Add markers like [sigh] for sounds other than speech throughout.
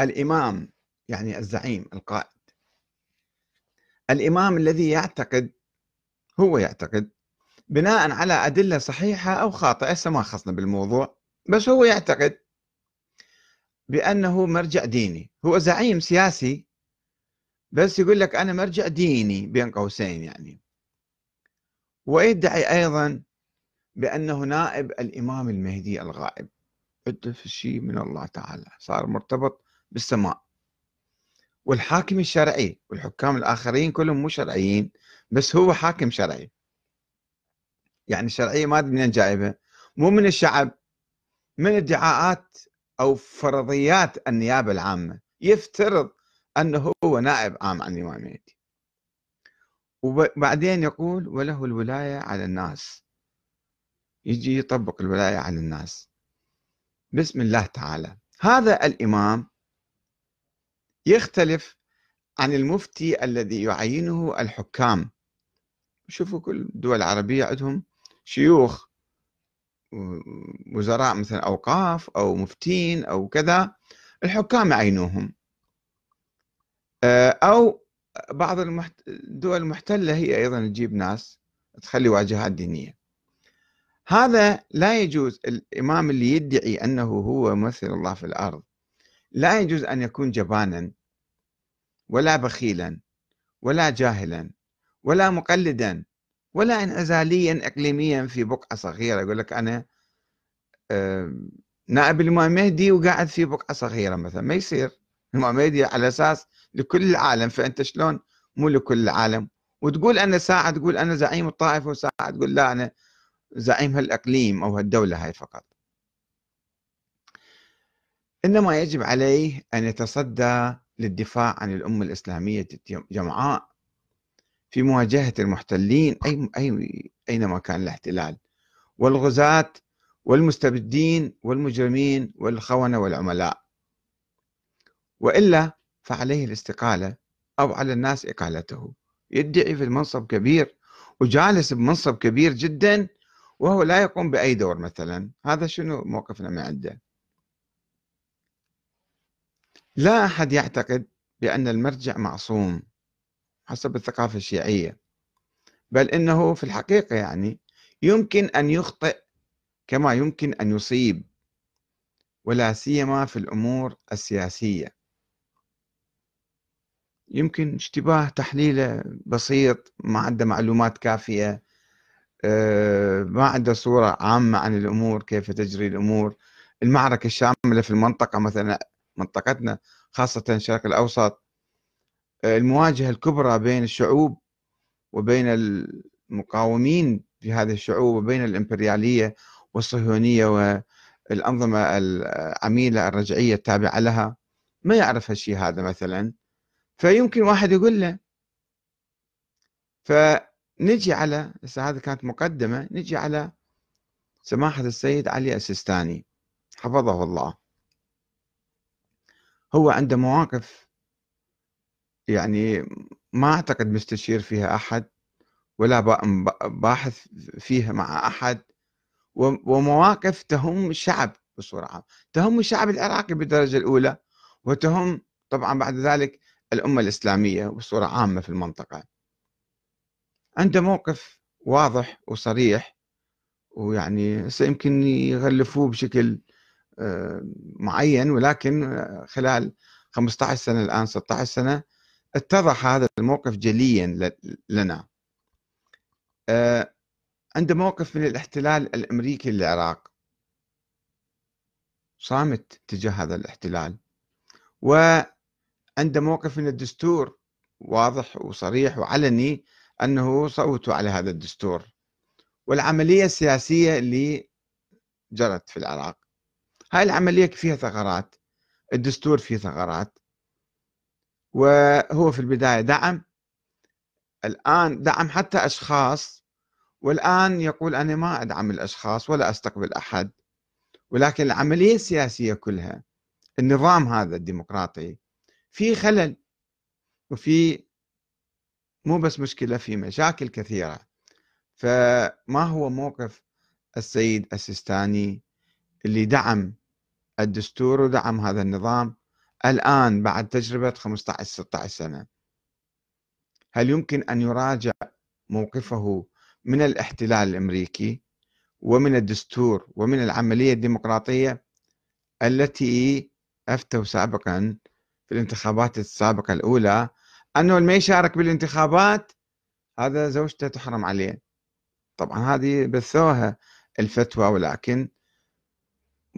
الإمام يعني الزعيم القائد. الإمام الذي يعتقد هو يعتقد بناء على أدلة صحيحة أو خاطئة هسه ما خصنا بالموضوع بس هو يعتقد بأنه مرجع ديني. هو زعيم سياسي بس يقول لك أنا مرجع ديني بين قوسين يعني. ويدعي أيضا بأنه نائب الإمام المهدي الغائب. في شيء من الله تعالى. صار مرتبط بالسماء. والحاكم الشرعي والحكام الآخرين كلهم مو شرعيين بس هو حاكم شرعي. يعني الشرعية ما أدري منين جايبها مو من الشعب من ادعاءات أو فرضيات النيابة العامة. يفترض أنه هو نائب عام عن الإمام المهدي وبعدين يقول وله الولاية على الناس. يجي يطبق الولاية على الناس. بسم الله تعالى. هذا الإمام يختلف عن المفتي الذي يعينه الحكام. شوفوا كل الدول العربية عندهم شيوخ وزراء مثلا أوقاف أو مفتين أو كذا الحكام يعينوهم. آه، أو بعض الدول المحتلة هي أيضا تجيب ناس تخلي واجهات دينية. هذا لا يجوز الإمام اللي يدعي أنه هو ممثل الله في الأرض لا يجوز أن يكون جبانا. ولا بخيلا ولا جاهلا ولا مقلدا ولا انعزاليا اقليميا في بقعة صغيرة. يقول لك أنا نائب الامام المهدي وقاعد في بقعة صغيرة مثلا. ما يصير. الامام المهدي على أساس لكل العالم. فأنت شلون؟ مو لكل العالم. وتقول أنا ساعه تقول أنا زعيم الطائفة وساعه تقول لا أنا زعيم هالإقليم أو هالدولة هاي فقط. إنما يجب عليه أن يتصدى للدفاع عن الأمة الإسلامية جمعاء في مواجهة المحتلين أي أي أينما كان الاحتلال والغزاة والمستبدين والمجرمين والخونة والعملاء. وإلا فعليه الاستقالة أو على الناس إقالته. يدعي في المنصب كبير وجالس بمنصب كبير جدا وهو لا يقوم بأي دور مثلا. هذا شنو موقفنا من عنده؟ لا أحد يعتقد بأن المرجع معصوم حسب الثقافة الشيعية بل إنه في الحقيقة يعني يمكن أن يخطئ كما يمكن أن يصيب ولا سيما في الأمور السياسية. يمكن اشتباه تحليله بسيط ما عنده معلومات كافية آه، ما عنده صورة عامة عن الأمور كيف تجري الأمور. المعركة الشاملة في المنطقة مثلا منطقتنا خاصة الشرق الأوسط. المواجهة الكبرى بين الشعوب وبين المقاومين في هذه الشعوب وبين الإمبريالية والصهيونية والأنظمة العميلة الرجعية التابعة لها. ما يعرف هالشيء هذا مثلا. فيمكن واحد يقول له فنجي على هذه كانت مقدمة نجي على سماحة السيد علي السيستاني حفظه الله. هو عنده مواقف يعني ما أعتقد مستشير فيها أحد ولا باحث فيها مع أحد ومواقف تهم الشعب بصورة عامة. تهم الشعب العراقي بالدرجة الأولى وتهم طبعا بعد ذلك الأمة الإسلامية بصورة عامة في المنطقة. عنده موقف واضح وصريح ويعني يمكن يغلفوه بشكل معين ولكن خلال 15 سنة الآن 16 سنة اتضح هذا الموقف جليا لنا. آه، عنده موقف من الاحتلال الأمريكي للعراق صامت تجاه هذا الاحتلال. وعنده موقف من الدستور واضح وصريح وعلني أنه صوتوا على هذا الدستور. والعملية السياسية اللي جرت في العراق. هاي العملية فيها ثغرات. الدستور فيه ثغرات. وهو في البداية دعم. الآن دعم حتى أشخاص. والآن يقول أنا ما أدعم الأشخاص ولا أستقبل أحد. ولكن العملية السياسية كلها النظام هذا الديمقراطي في خلل. وفي مو بس مشكلة في مشاكل كثيرة. فما هو موقف السيد السيستاني اللي دعم الدستور ودعم هذا النظام الآن بعد تجربة 15 16 سنة. هل يمكن أن يراجع موقفه من الاحتلال الأمريكي ومن الدستور ومن العملية الديمقراطية التي أفتوا سابقا في الانتخابات السابقة الأولى أنه ما يشارك بالانتخابات هذا زوجته تحرم عليه؟ طبعا هذه بثوها الفتوى ولكن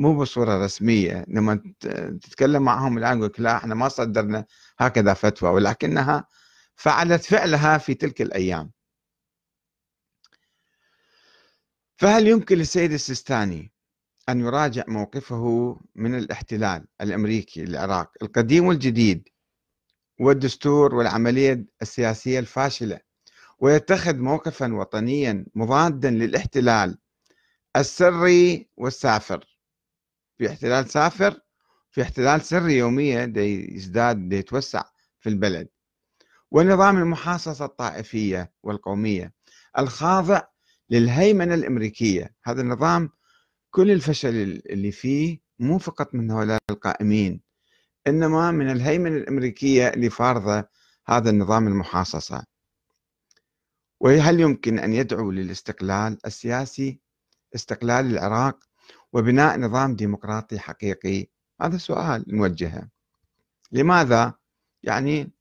مو بصورة رسمية لما تتكلم معهم الآن يقول لا إحنا ما صدرنا هكذا فتوى ولكنها فعلت فعلها في تلك الأيام. فهل يمكن للسيد السيستاني أن يراجع موقفه من الاحتلال الأمريكي للعراق القديم والجديد والدستور والعملية السياسية الفاشلة ويتخذ موقفا وطنيا مضادا للاحتلال السري والسافر؟ في احتلال سافر في احتلال سري يوميا يزداد دي يتوسع في البلد. ونظام المحاصصة الطائفية والقومية الخاضع للهيمنة الأمريكية. هذا النظام كل الفشل اللي فيه مو فقط من هؤلاء القائمين إنما من الهيمنة الأمريكية اللي فارضة هذا النظام المحاصصة. وهل يمكن أن يدعو للاستقلال السياسي؟ استقلال العراق وبناء نظام ديمقراطي حقيقي؟ هذا سؤال نوجهه. لماذا؟ يعني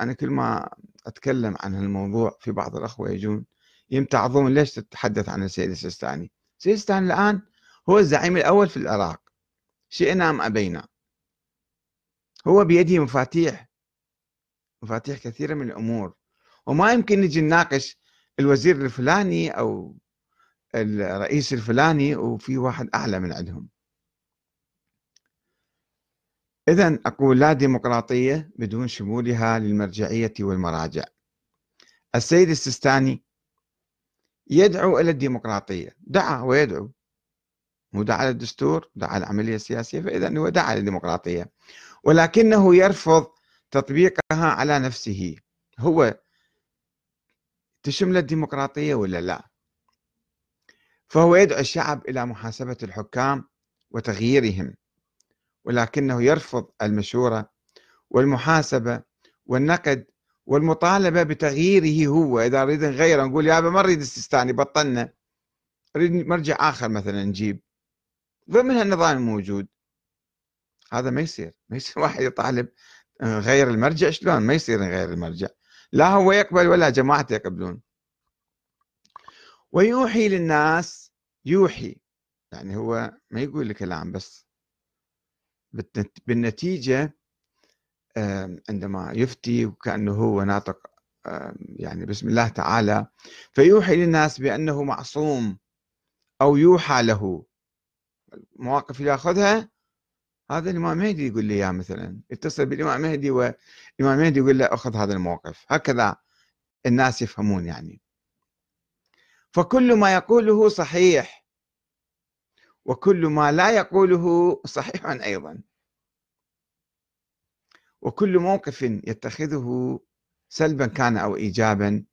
أنا كل ما أتكلم عن الموضوع في بعض الأخوة يجون يمتعظون ليش تتحدث عن السيد السيستاني؟ السيستاني الآن هو الزعيم الأول في العراق. شئنا أم أبينا. هو بيده مفاتيح مفاتيح كثيرة من الأمور. وما يمكن نجي نناقش الوزير الفلاني أو الرئيس الفلاني وفي واحد أعلى من عندهم. إذا أقول لا ديمقراطية بدون شمولها للمرجعية والمراجع. السيد السيستاني يدعو إلى الديمقراطية. دعا ويدعو. هو دعا للدستور دعا للعملية السياسية فإذا هو دعا للديمقراطية. ولكنه يرفض تطبيقها على نفسه. هو تشمل الديمقراطية ولا لا؟ فهو يدعو الشعب إلى محاسبة الحكام وتغييرهم ولكنه يرفض المشورة والمحاسبة والنقد والمطالبة بتغييره هو. إذا أريد نغيره نقول يا ما نريد السيستاني بطلنا نريد مرجع آخر مثلا نجيب. ضمن النظام الموجود هذا ما يصير ما يصير [laughs] واحد يطالب غير المرجع. شلون؟ ما يصير نغير المرجع. لا هو يقبل ولا جماعته يقبلون. ويوحي للناس يوحي. يعني هو ما يقول الكلام بس. بالنتيجة عندما يفتي وكأنه هو ناطق يعني بسم الله تعالى فيوحي للناس بأنه معصوم أو يوحى له. المواقف اللي يأخذها هذا الإمام مهدي يقول لي إياه مثلا. يتصل بالإمام مهدي والإمام مهدي يقول له أخذ هذا الموقف. هكذا الناس يفهمون يعني. فكل ما يقوله صحيح وكل ما لا يقوله صحيح أيضا. وكل موقف يتخذه سلبا كان أو إيجابا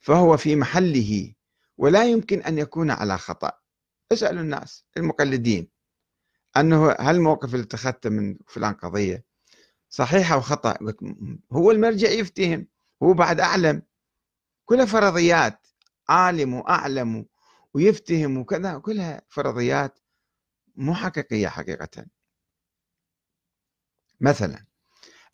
فهو في محله ولا يمكن أن يكون على خطأ. اسألوا الناس المقلدين أنه هل الموقف اللي اتخذته من فلان قضية صحيح أو خطأ؟ هو المرجع يفتهم هو بعد أعلم. كلها فرضيات. عالم وأعلم ويفتهم وكذا كلها فرضيات مو حقيقية حقيقة. مثلا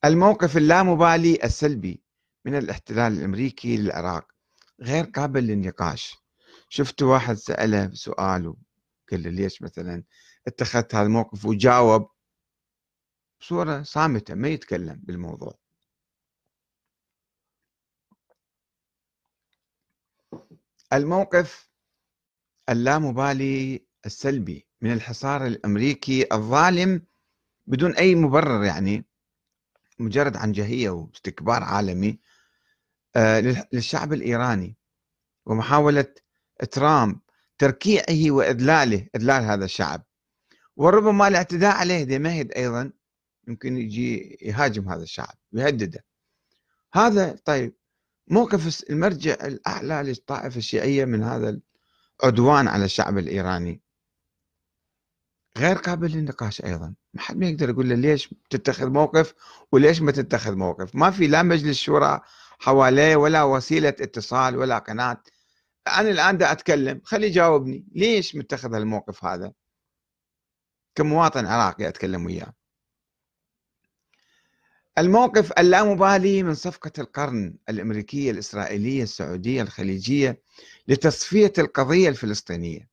الموقف اللامبالي السلبي من الاحتلال الأمريكي للعراق غير قابل للنقاش. شفت واحد سأله سؤال وقال له ليش مثلا اتخذت هذا الموقف؟ وجاوب بصورة صامتة ما يتكلم بالموضوع. الموقف اللامبالي السلبي من الحصار الأمريكي الظالم بدون أي مبرر يعني مجرد عنجهية واستكبار عالمي آه، للشعب الإيراني ومحاولة ترامب تركيعه وإذلاله إذلال هذا الشعب. وربما الاعتداء عليه دمهد أيضا يمكن يجي يهاجم هذا الشعب ويهدده هذا طيب موقف المرجع الأعلى للطائفة الشيعية من هذا العدوان على الشعب الإيراني. غير قابل للنقاش أيضا. ما حد ما يقدر يقول له ليش تتخذ موقف وليش ما تتخذ موقف؟ ما في لا مجلس شورى حواليه ولا وسيلة اتصال ولا قناة. أنا الآن دا أتكلم خليه يجاوبني. ليش متخذ الموقف هذا؟ كمواطن عراقي أتكلم وياه. الموقف اللامبالي من صفقة القرن الأمريكية الإسرائيلية السعودية الخليجية لتصفية القضية الفلسطينية.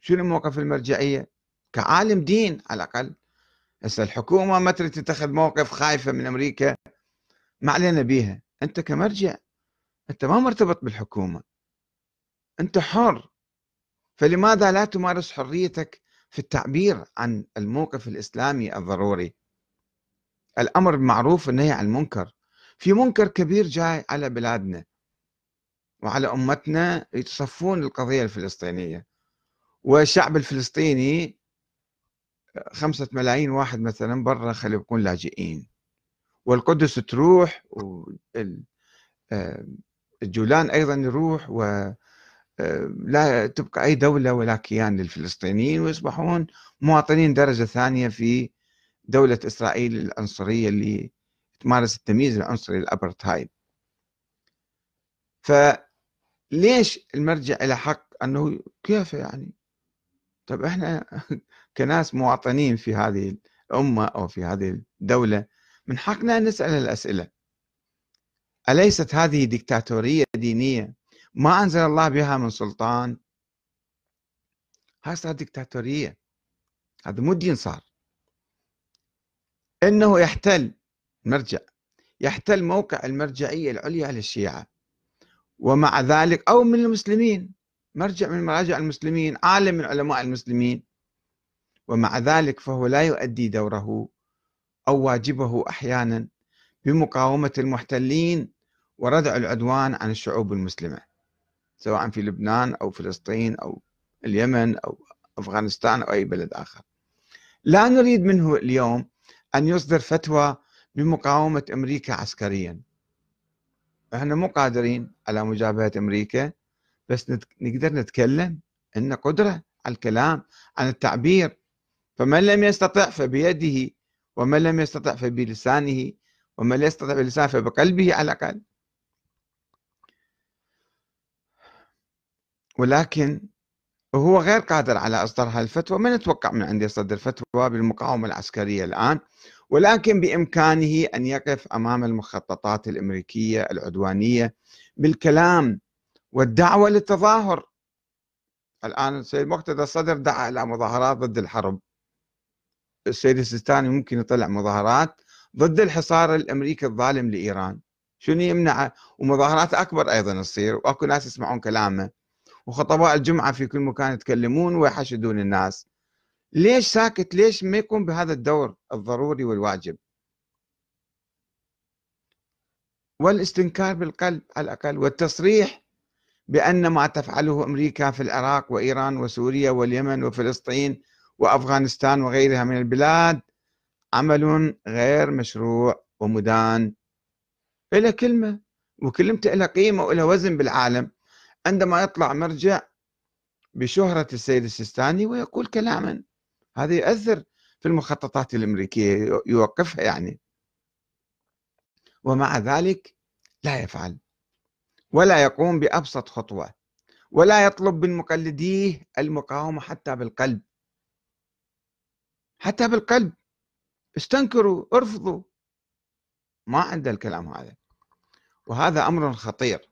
شنو موقف المرجعية؟ كعالم دين على الأقل. هسه الحكومة ما تريد تتخذ موقف خايفة من أمريكا ما علينا بيها. أنت كمرجع أنت ما مرتبط بالحكومة. أنت حر. فلماذا لا تمارس حريتك في التعبير عن الموقف الإسلامي الضروري؟ الأمر بالمعروف والنهي عن المنكر. في منكر كبير جاي على بلادنا وعلى أمتنا يتصفون القضية الفلسطينية. والشعب الفلسطيني خمسة ملايين واحد مثلا برا خلي يكون لاجئين. والقدس تروح والجولان أيضا يروح و لا تبقى أي دولة ولا كيان للفلسطينيين ويصبحون مواطنين درجة ثانية في دولة إسرائيل العنصرية اللي تمارس التمييز العنصري الأبرتايد فليش المرجع إلى حق؟ أنه كيف يعني؟ طيب إحنا [laughs] كناس مواطنين في هذه الأمة أو في هذه الدولة من حقنا أن نسأل الأسئلة. أليست هذه ديكتاتورية دينية؟ ما أنزل الله بها من سلطان. هاي صار ديكتاتورية. هذا مو دين صار. إنه يحتل مرجع يحتل موقع المرجعية العليا للشيعه ومع ذلك أو من المسلمين مرجع من مراجع المسلمين عالم من علماء المسلمين. ومع ذلك فهو لا يؤدي دوره أو واجبه أحيانا بمقاومة المحتلين وردع العدوان عن الشعوب المسلمة سواء في لبنان أو فلسطين أو اليمن أو أفغانستان أو أي بلد آخر. لا نريد منه اليوم أن يصدر فتوى بمقاومة أمريكا عسكريا. إحنا مو قادرين على مجابهة أمريكا بس نقدر نتكلم إن قدرة على الكلام عن التعبير. فمن لم يستطع فبيده ومن لم يستطع فبلسانه ومن لا يستطع بلسانه فبقلبه على الأقل. ولكن وهو غير قادر على إصدار هذه الفتوى ما نتوقع من عنده يصدر فتوى بالمقاومة العسكرية الآن. ولكن بإمكانه أن يقف أمام المخططات الأمريكية العدوانية بالكلام والدعوة للتظاهر. الآن السيد مقتدى الصدر دعا إلى مظاهرات ضد الحرب. السيد السيستاني ممكن يطلع مظاهرات ضد الحصار الأمريكي الظالم لإيران. شنو يمنعه ومظاهرات أكبر أيضا تصير وأكو ناس يسمعون كلامه. وخطباء الجمعة في كل مكان يتكلمون ويحشدون الناس. ليش ساكت؟ ليش ما يقوم بهذا الدور الضروري والواجب؟ والاستنكار بالقلب على الأقل والتصريح بأن ما تفعله أمريكا في العراق وإيران وسوريا واليمن وفلسطين وأفغانستان وغيرها من البلاد عمل غير مشروع ومدان. إلى كلمة وكلمته إلى قيمة وإلى وزن بالعالم. عندما يطلع مرجع بشهرة السيد السيستاني ويقول كلاما. هذا يؤثر في المخططات الأمريكية يوقفها يعني. ومع ذلك لا يفعل ولا يقوم بأبسط خطوة ولا يطلب من مقلديه المقاومة حتى بالقلب. حتى بالقلب. استنكروا ارفضوا. ما عنده الكلام هذا. وهذا أمر خطير.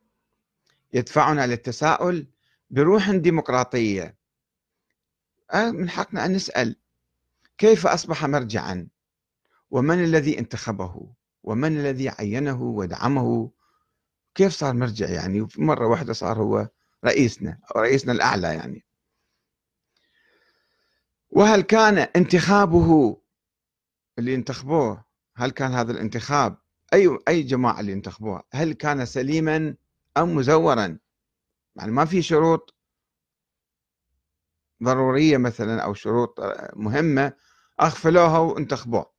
يدفعنا للتساؤل بروح ديمقراطية. آه، من حقنا أن نسأل كيف أصبح مرجعا؟ ومن الذي انتخبه؟ ومن الذي عينه ودعمه؟ كيف صار مرجع يعني؟ مرة واحدة صار هو رئيسنا أو رئيسنا الأعلى يعني. وهل كان انتخابه اللي انتخبوه هل كان هذا الانتخاب؟ أي أي جماعة اللي انتخبوها هل كان سليما؟ أم مزورا؟ يعني ما في شروط ضرورية مثلا أو شروط مهمة أغفلوها وانتخبوه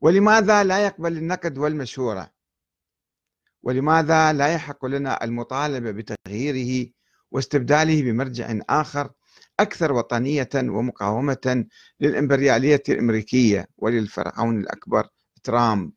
ولماذا لا يقبل النقد والمشورة؟ ولماذا لا يحق لنا المطالبة بتغييره واستبداله بمرجع آخر أكثر وطنية ومقاومة للإمبريالية الأمريكية وللفرعون الأكبر ترامب؟